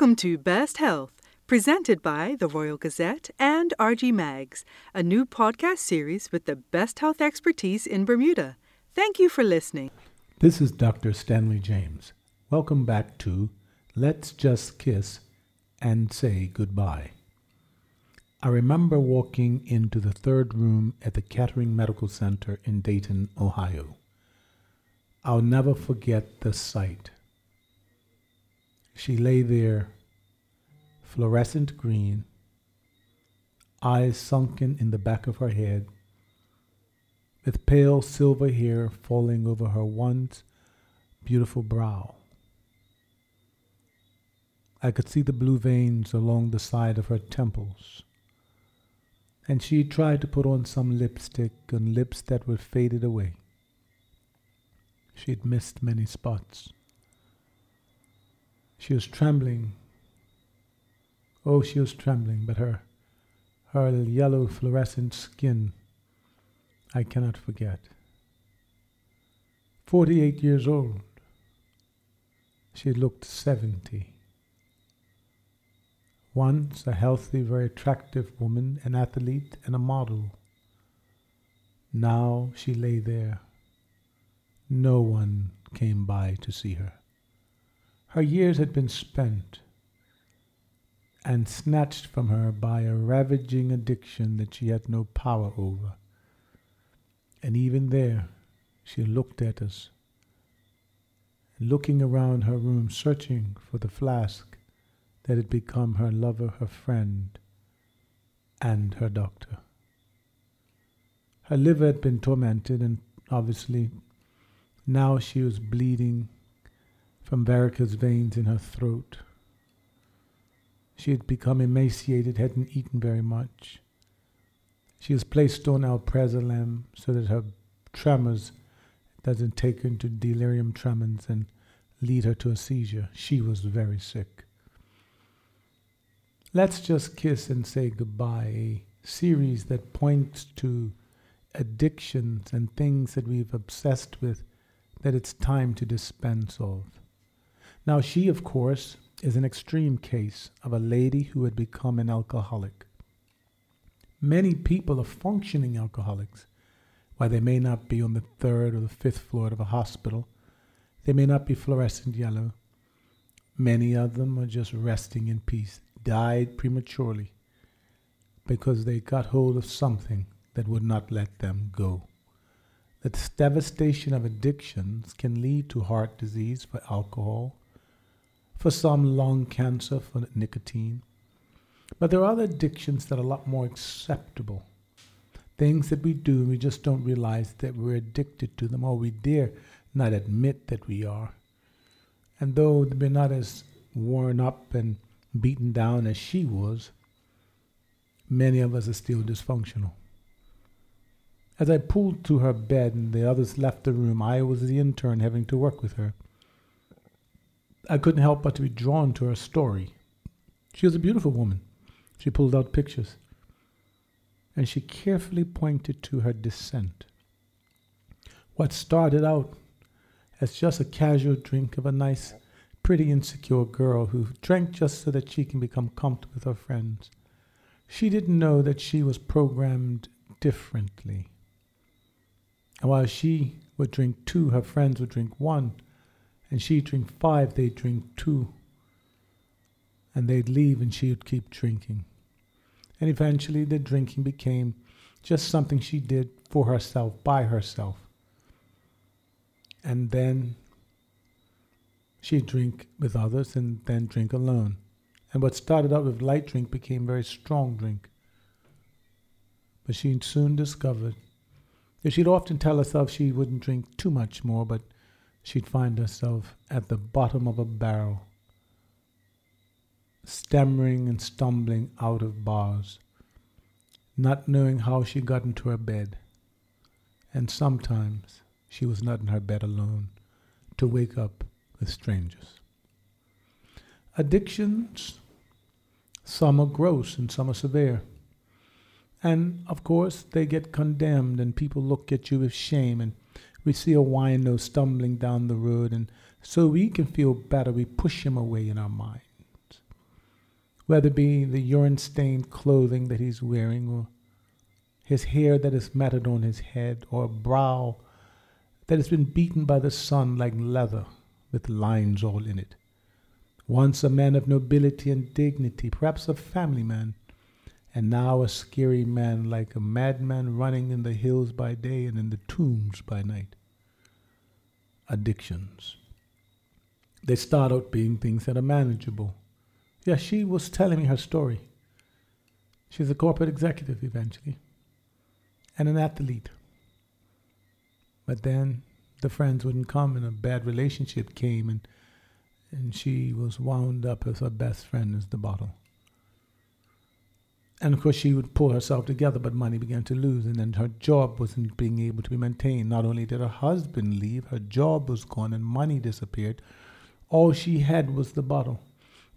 Welcome to Best Health, presented by the Royal Gazette and RG Mags, a new podcast series with the best health expertise in Bermuda. Thank you for listening. This is Dr. Stanley James. Welcome back to Let's Just Kiss and Say Goodbye. I remember walking into the third room at the Kettering Medical Center in Dayton, Ohio. I'll never forget the sight. She lay there, fluorescent green, eyes sunken in the back of her head, with pale silver hair falling over her once beautiful brow. I could see the blue veins along the side of her temples and she tried to put on some lipstick on lips that were faded away. She had missed many spots. She was trembling. Oh, she was trembling, but her, her yellow fluorescent skin, I cannot forget. Forty-eight years old. She looked seventy. Once a healthy, very attractive woman, an athlete, and a model. Now she lay there. No one came by to see her. Her years had been spent and snatched from her by a ravaging addiction that she had no power over. And even there, she looked at us, looking around her room, searching for the flask that had become her lover, her friend, and her doctor. Her liver had been tormented, and obviously now she was bleeding from varicose veins in her throat. She had become emaciated, hadn't eaten very much. She was placed on alprazolam so that her tremors doesn't take her into delirium tremens and lead her to a seizure. She was very sick. Let's Just Kiss and Say Goodbye, a series that points to addictions and things that we've obsessed with that it's time to dispense of. Now, she, of course, is an extreme case of a lady who had become an alcoholic. Many people are functioning alcoholics. While they may not be on the third or the fifth floor of a hospital, they may not be fluorescent yellow. Many of them are just resting in peace died prematurely because they got hold of something that would not let them go. The devastation of addictions can lead to heart disease for alcohol, for some lung cancer for nicotine. But there are other addictions that are a lot more acceptable. Things that we do, we just don't realize that we're addicted to them, or we dare not admit that we are. And though we're not as worn up and beaten down as she was, many of us are still dysfunctional. As I pulled to her bed and the others left the room, I was the intern having to work with her. I couldn't help but to be drawn to her story. She was a beautiful woman. She pulled out pictures. And she carefully pointed to her descent. What started out as just a casual drink of a nice pretty insecure girl who drank just so that she can become comfortable with her friends. She didn't know that she was programmed differently. And while she would drink two, her friends would drink one, and she'd drink five, they'd drink two. And they'd leave and she would keep drinking. And eventually the drinking became just something she did for herself, by herself. And then She'd drink with others and then drink alone. And what started out with light drink became very strong drink. But she soon discovered that she'd often tell herself she wouldn't drink too much more, but she'd find herself at the bottom of a barrel, stammering and stumbling out of bars, not knowing how she got into her bed. And sometimes she was not in her bed alone to wake up with strangers. Addictions, some are gross and some are severe. And of course, they get condemned, and people look at you with shame. And we see a wino stumbling down the road, and so we can feel better, we push him away in our minds. whether it be the urine stained clothing that he's wearing, or his hair that is matted on his head, or a brow that has been beaten by the sun like leather with lines all in it. Once a man of nobility and dignity, perhaps a family man, and now a scary man like a madman running in the hills by day and in the tombs by night. Addictions. They start out being things that are manageable. Yeah, she was telling me her story. She's a corporate executive eventually and an athlete. But then the friends wouldn't come and a bad relationship came and and she was wound up as her best friend as the bottle. And of course, she would pull herself together, but money began to lose, and then her job wasn't being able to be maintained. Not only did her husband leave, her job was gone, and money disappeared. All she had was the bottle.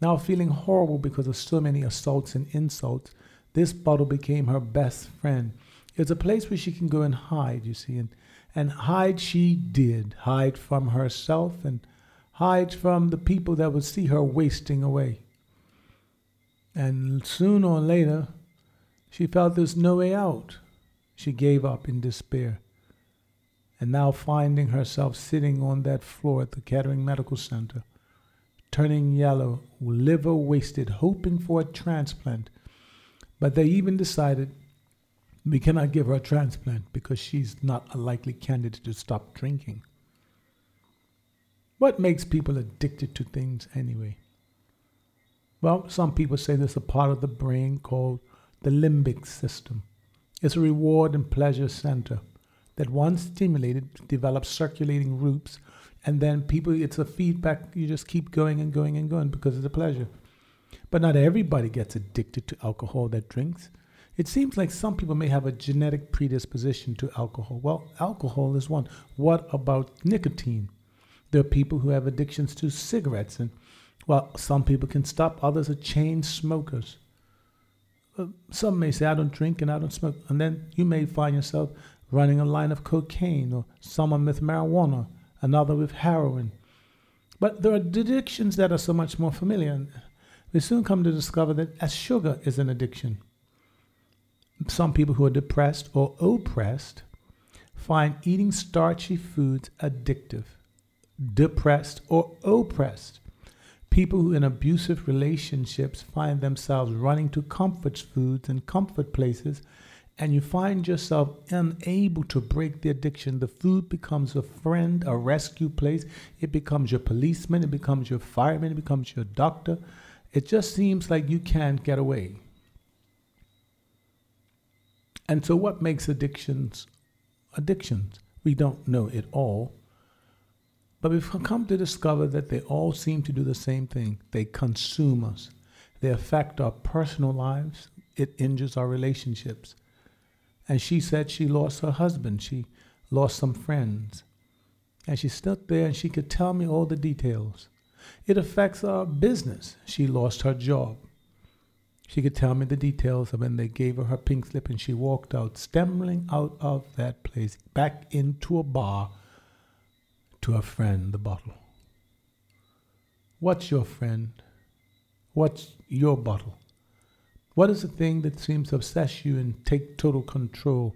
Now, feeling horrible because of so many assaults and insults, this bottle became her best friend. It's a place where she can go and hide, you see, and, and hide she did. Hide from herself and hide from the people that would see her wasting away. And sooner or later, she felt there's no way out. She gave up in despair. And now finding herself sitting on that floor at the Kettering Medical Center, turning yellow, liver wasted, hoping for a transplant. But they even decided we cannot give her a transplant because she's not a likely candidate to stop drinking. What makes people addicted to things anyway? Well, some people say there's a part of the brain called the limbic system. It's a reward and pleasure center that once stimulated develops circulating routes and then people it's a feedback. You just keep going and going and going because of the pleasure. But not everybody gets addicted to alcohol that drinks. It seems like some people may have a genetic predisposition to alcohol. Well alcohol is one. What about nicotine? There are people who have addictions to cigarettes, and well, some people can stop, others are chain smokers. Uh, some may say, I don't drink and I don't smoke. And then you may find yourself running a line of cocaine, or someone with marijuana, another with heroin. But there are addictions that are so much more familiar. We soon come to discover that as sugar is an addiction. Some people who are depressed or oppressed find eating starchy foods addictive depressed, or oppressed. People who in abusive relationships find themselves running to comfort foods and comfort places, and you find yourself unable to break the addiction. The food becomes a friend, a rescue place. It becomes your policeman, it becomes your fireman, it becomes your doctor. It just seems like you can't get away. And so, what makes addictions addictions? We don't know it all. But we've come to discover that they all seem to do the same thing. They consume us. They affect our personal lives. It injures our relationships. And she said she lost her husband. She lost some friends. And she stood there and she could tell me all the details. It affects our business. She lost her job. She could tell me the details of when they gave her her pink slip and she walked out, stumbling out of that place, back into a bar to a friend the bottle. What's your friend? What's your bottle? What is the thing that seems to obsess you and take total control?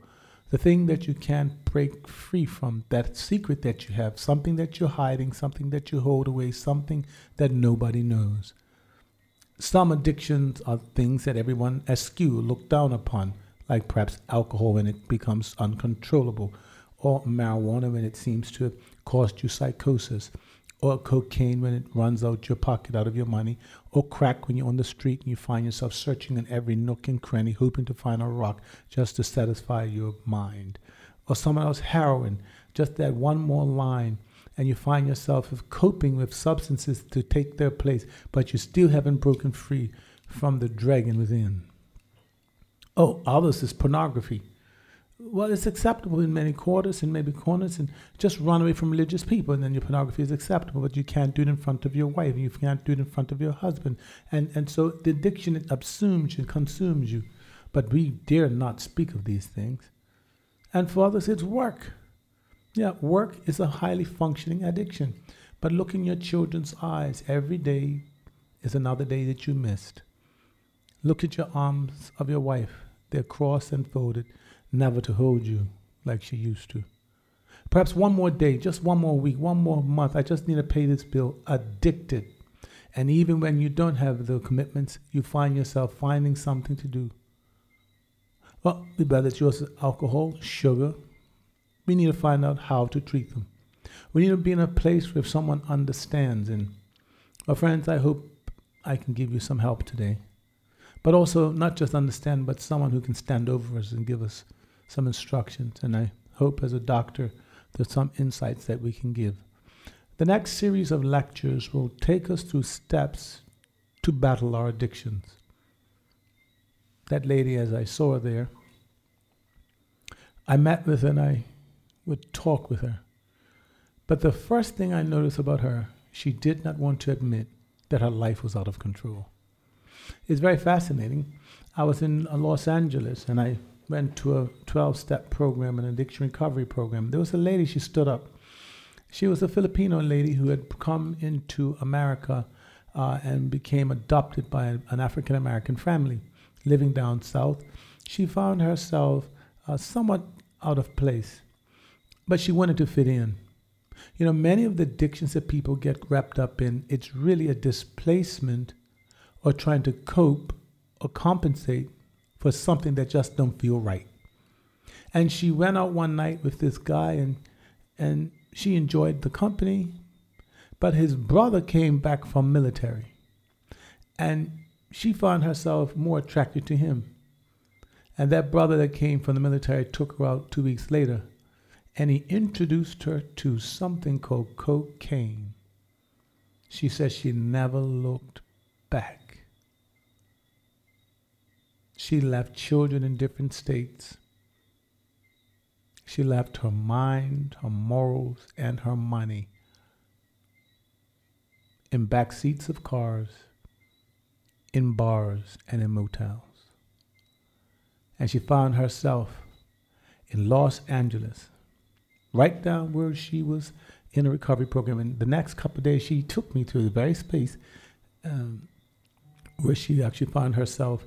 The thing that you can't break free from, that secret that you have, something that you're hiding, something that you hold away, something that nobody knows. Some addictions are things that everyone askew look down upon, like perhaps alcohol when it becomes uncontrollable, or marijuana when it seems to caused you psychosis, or cocaine when it runs out your pocket out of your money, or crack when you're on the street and you find yourself searching in every nook and cranny, hoping to find a rock just to satisfy your mind, or someone else heroin, just that one more line, and you find yourself coping with substances to take their place, but you still haven't broken free from the dragon within. Oh, others is pornography well, it's acceptable in many quarters and maybe corners, and just run away from religious people, and then your pornography is acceptable. But you can't do it in front of your wife, and you can't do it in front of your husband, and and so the addiction it subsumes you, consumes you. But we dare not speak of these things. And for others, it's work. Yeah, work is a highly functioning addiction. But look in your children's eyes every day is another day that you missed. Look at your arms of your wife. They're crossed and folded, never to hold you like she used to. Perhaps one more day, just one more week, one more month. I just need to pay this bill. Addicted. And even when you don't have the commitments, you find yourself finding something to do. Well, we better choose alcohol, sugar. We need to find out how to treat them. We need to be in a place where someone understands. And, well, friends, I hope I can give you some help today. But also, not just understand, but someone who can stand over us and give us some instructions. And I hope, as a doctor, there's some insights that we can give. The next series of lectures will take us through steps to battle our addictions. That lady, as I saw her there, I met with and I would talk with her. But the first thing I noticed about her, she did not want to admit that her life was out of control. It's very fascinating. I was in Los Angeles and I went to a 12 step program, an addiction recovery program. There was a lady, she stood up. She was a Filipino lady who had come into America uh, and became adopted by an African American family living down south. She found herself uh, somewhat out of place, but she wanted to fit in. You know, many of the addictions that people get wrapped up in, it's really a displacement or trying to cope or compensate for something that just don't feel right. And she went out one night with this guy and and she enjoyed the company, but his brother came back from military. And she found herself more attracted to him. And that brother that came from the military took her out two weeks later and he introduced her to something called cocaine. She says she never looked back. She left children in different states. She left her mind, her morals, and her money in back seats of cars, in bars, and in motels. And she found herself in Los Angeles right down where she was in a recovery program. And the next couple days, she took me to the very space um, where she actually found herself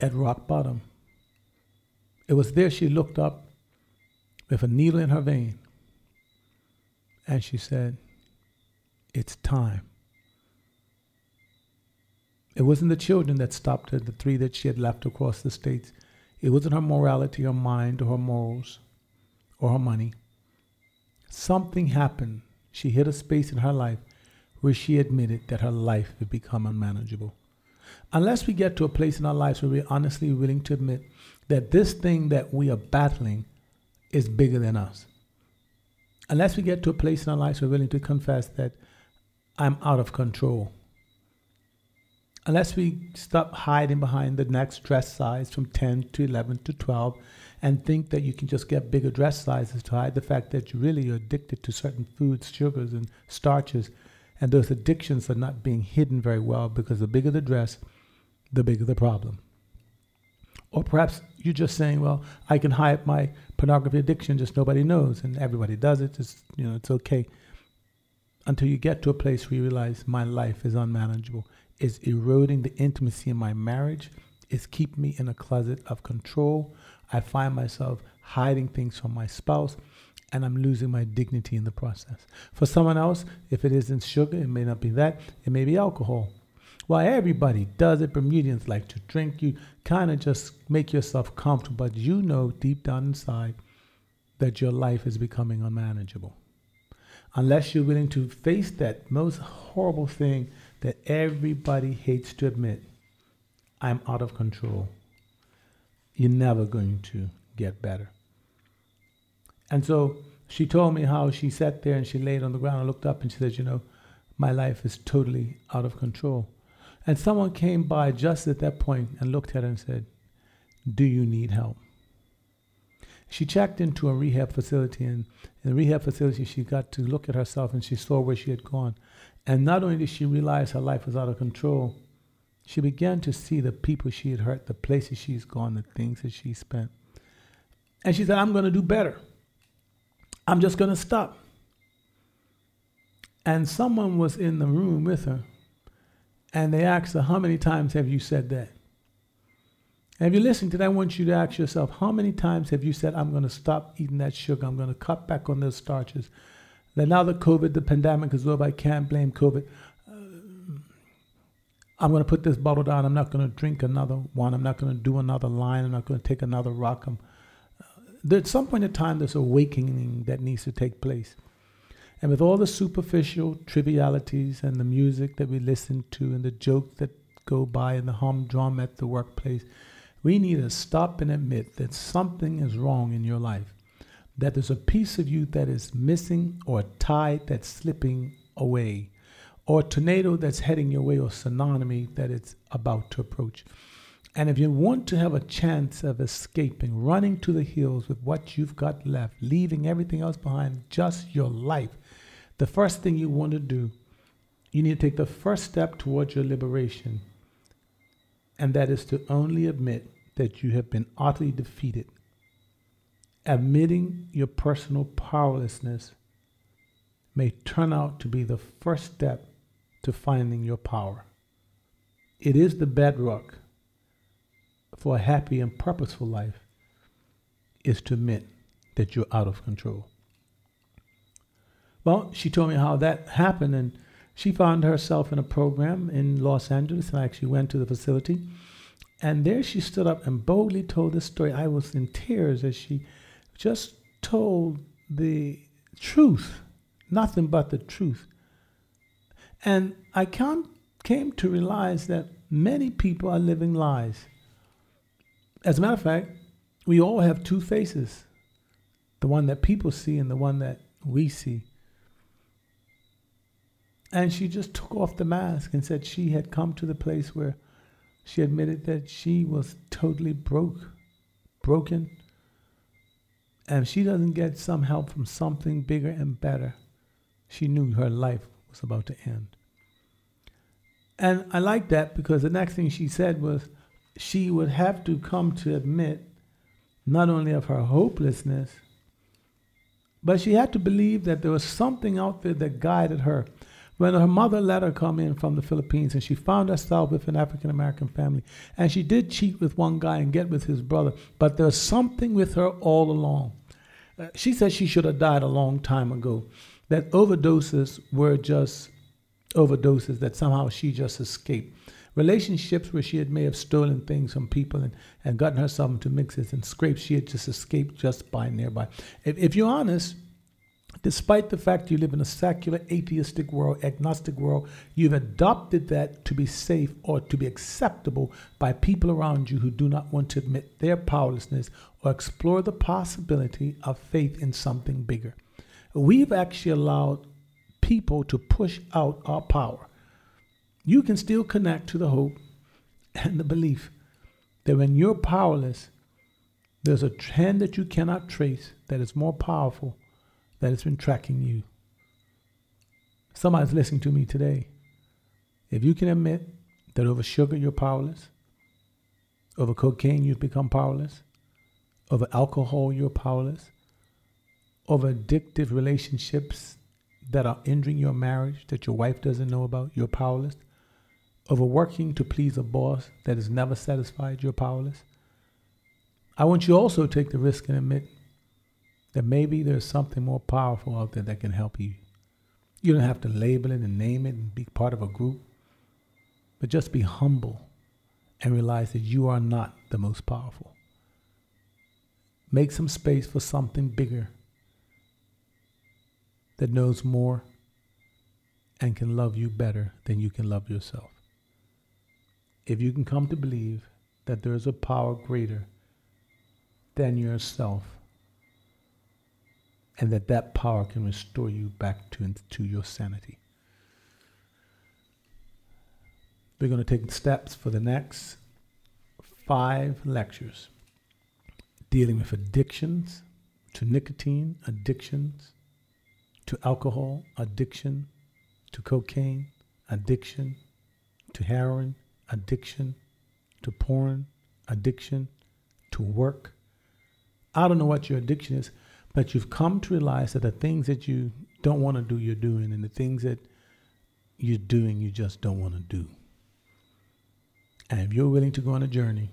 at rock bottom. It was there she looked up with a needle in her vein and she said, It's time. It wasn't the children that stopped her, the three that she had left across the states. It wasn't her morality or mind or her morals or her money. Something happened. She hit a space in her life where she admitted that her life had become unmanageable. Unless we get to a place in our lives where we're honestly willing to admit that this thing that we are battling is bigger than us. Unless we get to a place in our lives where we're willing to confess that I'm out of control. Unless we stop hiding behind the next dress size from 10 to 11 to 12 and think that you can just get bigger dress sizes to hide the fact that you really are addicted to certain foods, sugars, and starches. And those addictions are not being hidden very well because the bigger the dress, the bigger the problem. Or perhaps you're just saying, well, I can hide my pornography addiction, just nobody knows, and everybody does it. It's, you know, it's okay. Until you get to a place where you realize my life is unmanageable, it's eroding the intimacy in my marriage, it's keeping me in a closet of control, I find myself hiding things from my spouse and I'm losing my dignity in the process. For someone else, if it isn't sugar, it may not be that, it may be alcohol. Well, everybody does it. Bermudians like to drink. You kind of just make yourself comfortable, but you know deep down inside that your life is becoming unmanageable. Unless you're willing to face that most horrible thing that everybody hates to admit I'm out of control you're never going to get better. And so she told me how she sat there and she laid on the ground and looked up and she said, You know, my life is totally out of control. And someone came by just at that point and looked at her and said, Do you need help? She checked into a rehab facility, and in the rehab facility, she got to look at herself and she saw where she had gone. And not only did she realize her life was out of control, she began to see the people she had hurt, the places she's gone, the things that she spent. And she said, I'm going to do better. I'm just going to stop. And someone was in the room with her, and they asked her, How many times have you said that? And if you're listening to that, I want you to ask yourself how many times have you said, I'm going to stop eating that sugar, I'm going to cut back on those starches? Then now that COVID, the pandemic is over, I can't blame COVID. Uh, I'm going to put this bottle down. I'm not going to drink another one. I'm not going to do another line. I'm not going to take another rock. I'm, at some point in time, there's awakening that needs to take place. And with all the superficial trivialities and the music that we listen to and the jokes that go by and the humdrum at the workplace, we need to stop and admit that something is wrong in your life, that there's a piece of you that is missing or a tide that's slipping away, or a tornado that's heading your way or tsunami that it's about to approach. And if you want to have a chance of escaping, running to the hills with what you've got left, leaving everything else behind, just your life, the first thing you want to do, you need to take the first step towards your liberation and that is to only admit that you have been utterly defeated. Admitting your personal powerlessness may turn out to be the first step to finding your power. It is the bedrock for a happy and purposeful life is to admit that you're out of control. Well, she told me how that happened and she found herself in a program in Los Angeles, and I actually went to the facility. And there she stood up and boldly told this story. I was in tears as she just told the truth, nothing but the truth. And I came to realize that many people are living lies. As a matter of fact, we all have two faces the one that people see and the one that we see. And she just took off the mask and said she had come to the place where she admitted that she was totally broke, broken. And if she doesn't get some help from something bigger and better, she knew her life was about to end. And I like that because the next thing she said was she would have to come to admit not only of her hopelessness, but she had to believe that there was something out there that guided her. When her mother let her come in from the Philippines and she found herself with an African American family, and she did cheat with one guy and get with his brother, but there's something with her all along. Uh, she said she should have died a long time ago, that overdoses were just overdoses, that somehow she just escaped. Relationships where she had may have stolen things from people and, and gotten herself into mixes and scrapes, she had just escaped just by nearby. If, if you're honest, Despite the fact you live in a secular, atheistic world, agnostic world, you've adopted that to be safe or to be acceptable by people around you who do not want to admit their powerlessness or explore the possibility of faith in something bigger. We've actually allowed people to push out our power. You can still connect to the hope and the belief that when you're powerless, there's a trend that you cannot trace that is more powerful that has been tracking you. Somebody's listening to me today. If you can admit that over sugar you're powerless, over cocaine you've become powerless, over alcohol you're powerless, over addictive relationships that are injuring your marriage that your wife doesn't know about, you're powerless, over working to please a boss that is never satisfied, you're powerless. I want you also to take the risk and admit that maybe there's something more powerful out there that can help you. You don't have to label it and name it and be part of a group, but just be humble and realize that you are not the most powerful. Make some space for something bigger that knows more and can love you better than you can love yourself. If you can come to believe that there is a power greater than yourself, and that that power can restore you back to, to your sanity. We're going to take steps for the next five lectures dealing with addictions to nicotine, addictions to alcohol, addiction to cocaine, addiction to heroin, addiction to porn, addiction to work. I don't know what your addiction is, but you've come to realize that the things that you don't want to do, you're doing, and the things that you're doing, you just don't want to do. And if you're willing to go on a journey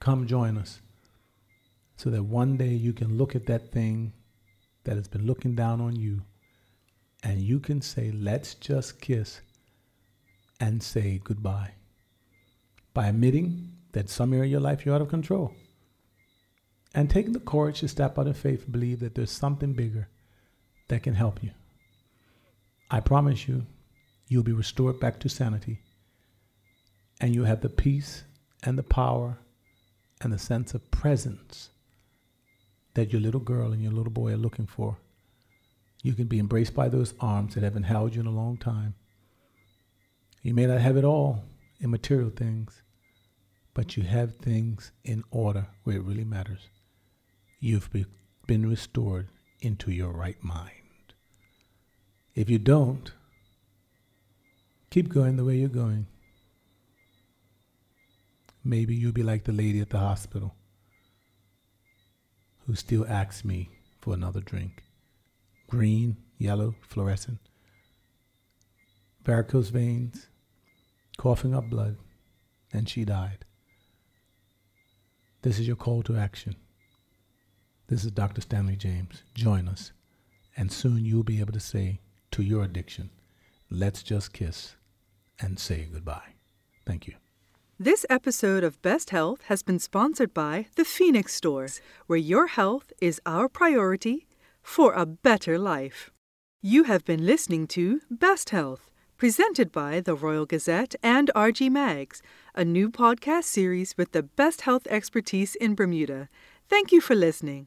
Come join us so that one day you can look at that thing that has been looking down on you and you can say, let's just kiss and say goodbye by admitting that some area of your life you're out of control and taking the courage to step out of faith, believe that there's something bigger that can help you. I promise you, you'll be restored back to sanity and you'll have the peace and the power and the sense of presence that your little girl and your little boy are looking for. You can be embraced by those arms that haven't held you in a long time. You may not have it all in material things, but you have things in order where it really matters. You've be, been restored into your right mind. If you don't, keep going the way you're going. Maybe you'll be like the lady at the hospital who still asks me for another drink. Green, yellow, fluorescent, varicose veins, coughing up blood, and she died. This is your call to action. This is Dr. Stanley James. Join us, and soon you'll be able to say to your addiction, let's just kiss and say goodbye. Thank you. This episode of Best Health has been sponsored by the Phoenix Store, where your health is our priority for a better life. You have been listening to Best Health, presented by the Royal Gazette and RG Mags, a new podcast series with the best health expertise in Bermuda. Thank you for listening.